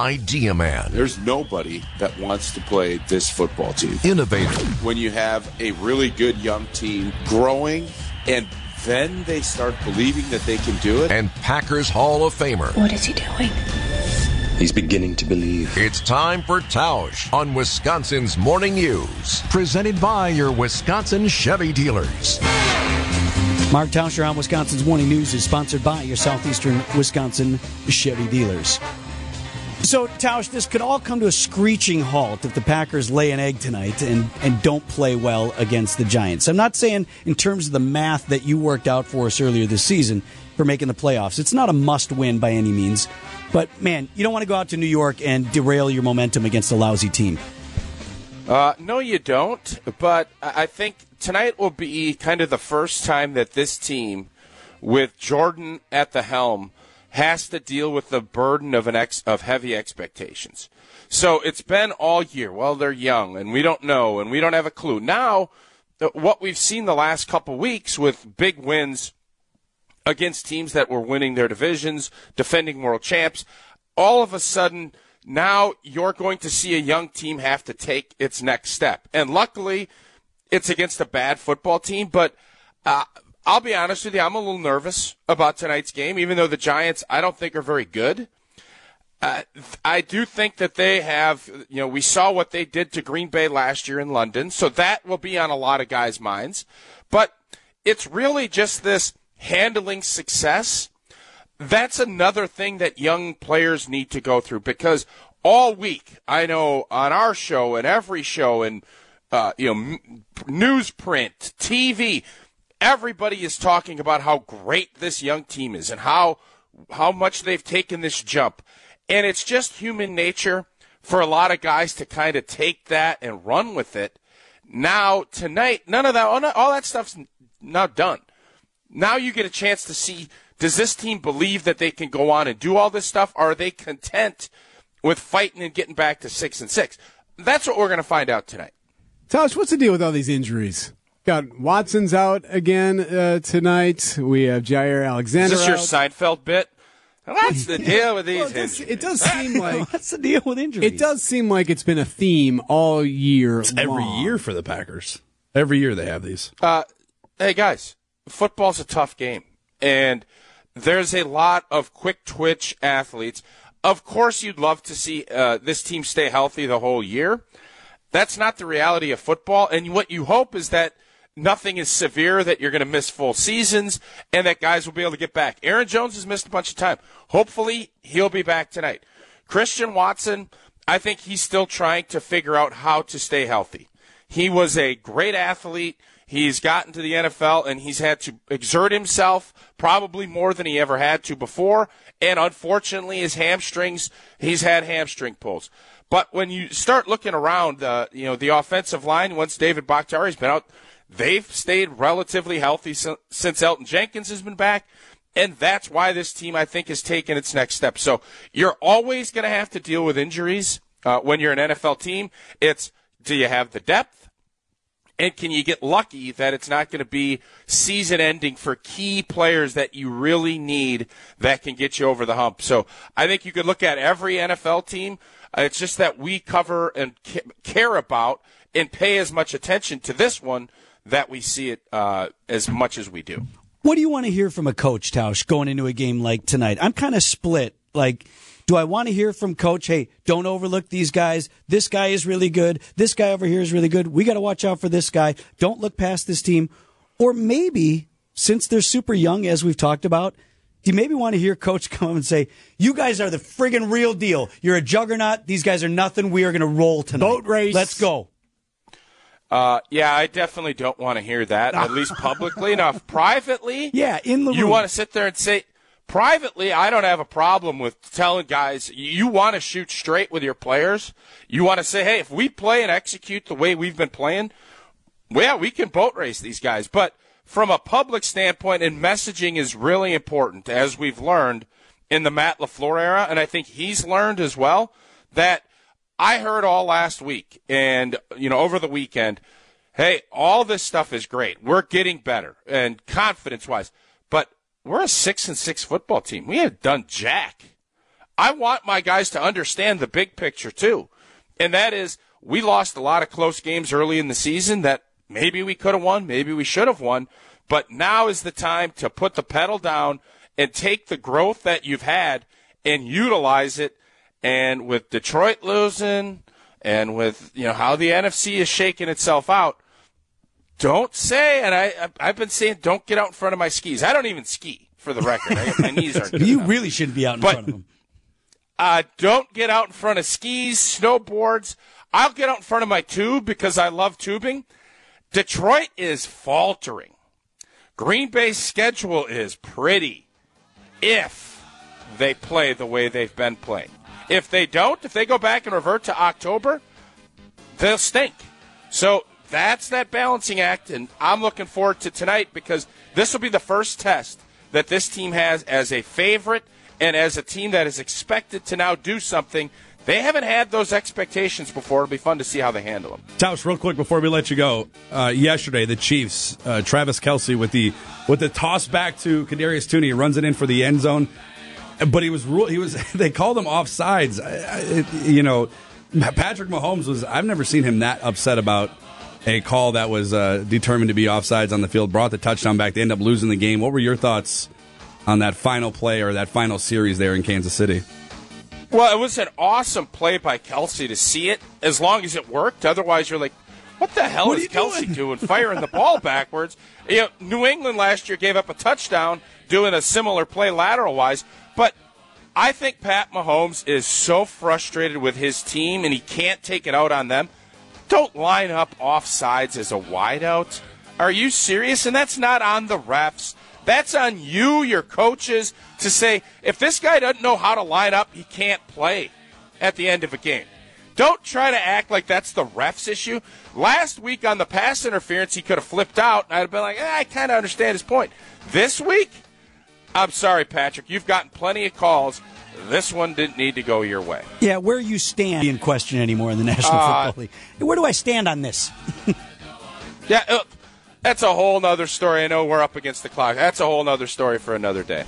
idea man. There's nobody that wants to play this football team. Innovator. When you have a really good young team growing and then they start believing that they can do it. And Packers Hall of Famer. What is he doing? He's beginning to believe. It's time for Tausch on Wisconsin's Morning News. Presented by your Wisconsin Chevy dealers. Mark Tauscher on Wisconsin's Morning News is sponsored by your Southeastern Wisconsin Chevy dealers. So, Tausch, this could all come to a screeching halt if the Packers lay an egg tonight and, and don't play well against the Giants. I'm not saying in terms of the math that you worked out for us earlier this season for making the playoffs. It's not a must win by any means. But, man, you don't want to go out to New York and derail your momentum against a lousy team. Uh, no, you don't. But I think tonight will be kind of the first time that this team, with Jordan at the helm, has to deal with the burden of an ex- of heavy expectations. So it's been all year. Well, they're young, and we don't know, and we don't have a clue. Now, what we've seen the last couple weeks with big wins against teams that were winning their divisions, defending world champs, all of a sudden now you're going to see a young team have to take its next step. And luckily, it's against a bad football team, but uh, I'll be honest with you, I'm a little nervous about tonight's game, even though the Giants I don't think are very good. Uh, I do think that they have, you know, we saw what they did to Green Bay last year in London, so that will be on a lot of guys' minds. But it's really just this handling success. That's another thing that young players need to go through because all week, I know on our show and every show and, uh, you know, newsprint, TV, everybody is talking about how great this young team is and how, how much they've taken this jump. And it's just human nature for a lot of guys to kind of take that and run with it. Now, tonight, none of that, all that stuff's now done. Now you get a chance to see does this team believe that they can go on and do all this stuff? Are they content with fighting and getting back to six and six? That's what we're going to find out tonight. Tausch, what's the deal with all these injuries? Got Watson's out again uh, tonight. We have Jaire Alexander. Is this your out. Seinfeld bit? What's the deal with these well, it, does, injuries? it does seem like What's the deal with injuries? it does seem like it's been a theme all year. It's every long. year for the Packers. Every year they have these. Uh, hey guys, football's a tough game, and there's a lot of quick twitch athletes. Of course, you'd love to see uh, this team stay healthy the whole year. That's not the reality of football, and what you hope is that nothing is severe, that you're going to miss full seasons, and that guys will be able to get back. Aaron Jones has missed a bunch of time. Hopefully, he'll be back tonight. Christian Watson, I think he's still trying to figure out how to stay healthy. He was a great athlete. He's gotten to the NFL and he's had to exert himself probably more than he ever had to before. And unfortunately, his hamstrings, he's had hamstring pulls. But when you start looking around, uh, you know, the offensive line, once David Bakhtiari's been out, they've stayed relatively healthy since Elgton Jenkins has been back. And that's why this team, I think, has taken its next step. So you're always going to have to deal with injuries uh, when you're an NFL team. It's do you have the depth? And can you get lucky that it's not going to be season ending for key players that you really need that can get you over the hump? So I think you could look at every NFL team. Uh, it's just that we cover and care about and pay as much attention to this one that we see it uh, as much as we do. What do you want to hear from a coach, Tausch, going into a game like tonight? I'm kind of split. Like, do I want to hear from coach, hey, don't overlook these guys. This guy is really good. This guy over here is really good. We got to watch out for this guy. Don't look past this team. Or maybe, since they're super young, as we've talked about, do you maybe want to hear coach come and say, you guys are the friggin' real deal. You're a juggernaut. These guys are nothing. We are going to roll tonight. Boat race. Let's go. Uh, yeah, I definitely don't want to hear that, at least publicly. Now, privately, Yeah, in the you room. want to sit there and say, privately, I don't have a problem with telling guys you want to shoot straight with your players. You want to say, hey, if we play and execute the way we've been playing, well, yeah, we can boat race these guys. But from a public standpoint, and messaging is really important, as we've learned in the Matt LaFleur era, and I think he's learned as well, that I heard all last week and, you know, over the weekend, hey, all this stuff is great. We're getting better and confidence wise, but we're a six and six football team. We have done jack I want my guys to understand the big picture too. And that is we lost a lot of close games early in the season that maybe we could have won, maybe we should have won, but now is the time to put the pedal down and take the growth that you've had and utilize it. And with Detroit losing and with, you know, how the NFC is shaking itself out, don't say, and I, I've been saying, don't get out in front of my skis. I don't even ski, for the record. I, my knees aren't. good You enough. really shouldn't be out in But- front of them. Uh, don't get out in front of skis, snowboards. I'll get out in front of my tube because I love tubing. Detroit is faltering. Green Bay's schedule is pretty if they play the way they've been playing. If they don't, if they go back and revert to October, they'll stink. So that's that balancing act, and I'm looking forward to tonight because this will be the first test that this team has as a favorite and as a team that is expected to now do something. They haven't had those expectations before. It'll be fun to see how they handle them. Tausch, real quick before we let you go. Uh, yesterday, the Chiefs, uh, Travis Kelce with the with the toss back to Kadarius Toney runs it in for the end zone, but he was rule he was they called him offsides. You know, Patrick Mahomes was I've never seen him that upset about a call that was uh, determined to be offsides on the field. Brought the touchdown back. They end up losing the game. What were your thoughts on that final play or that final series there in Kansas City? Well, it was an awesome play by Kelce to see it, as long as it worked. Otherwise, you're like, what the hell What is Kelce doing? doing? Firing the ball backwards. You know, New England last year gave up a touchdown doing a similar play lateral wise, but I think Pat Mahomes is so frustrated with his team and he can't take it out on them. Don't line up offsides as a wideout. Are you serious? And that's not on the refs. That's on you, your coaches, to say if this guy doesn't know how to line up, he can't play at the end of a game. Don't try to act like that's the ref's issue. Last week on the pass interference, he could have flipped out, and I'd have been like, eh, I kind of understand his point. This week, I'm sorry, Patrick. You've gotten plenty of calls. This one didn't need to go your way. Yeah, where you stand in question anymore in the National Uh, Football League. Where do I stand on this? Yeah, uh, that's a whole nother story. I know we're up against the clock. That's a whole nother story for another day.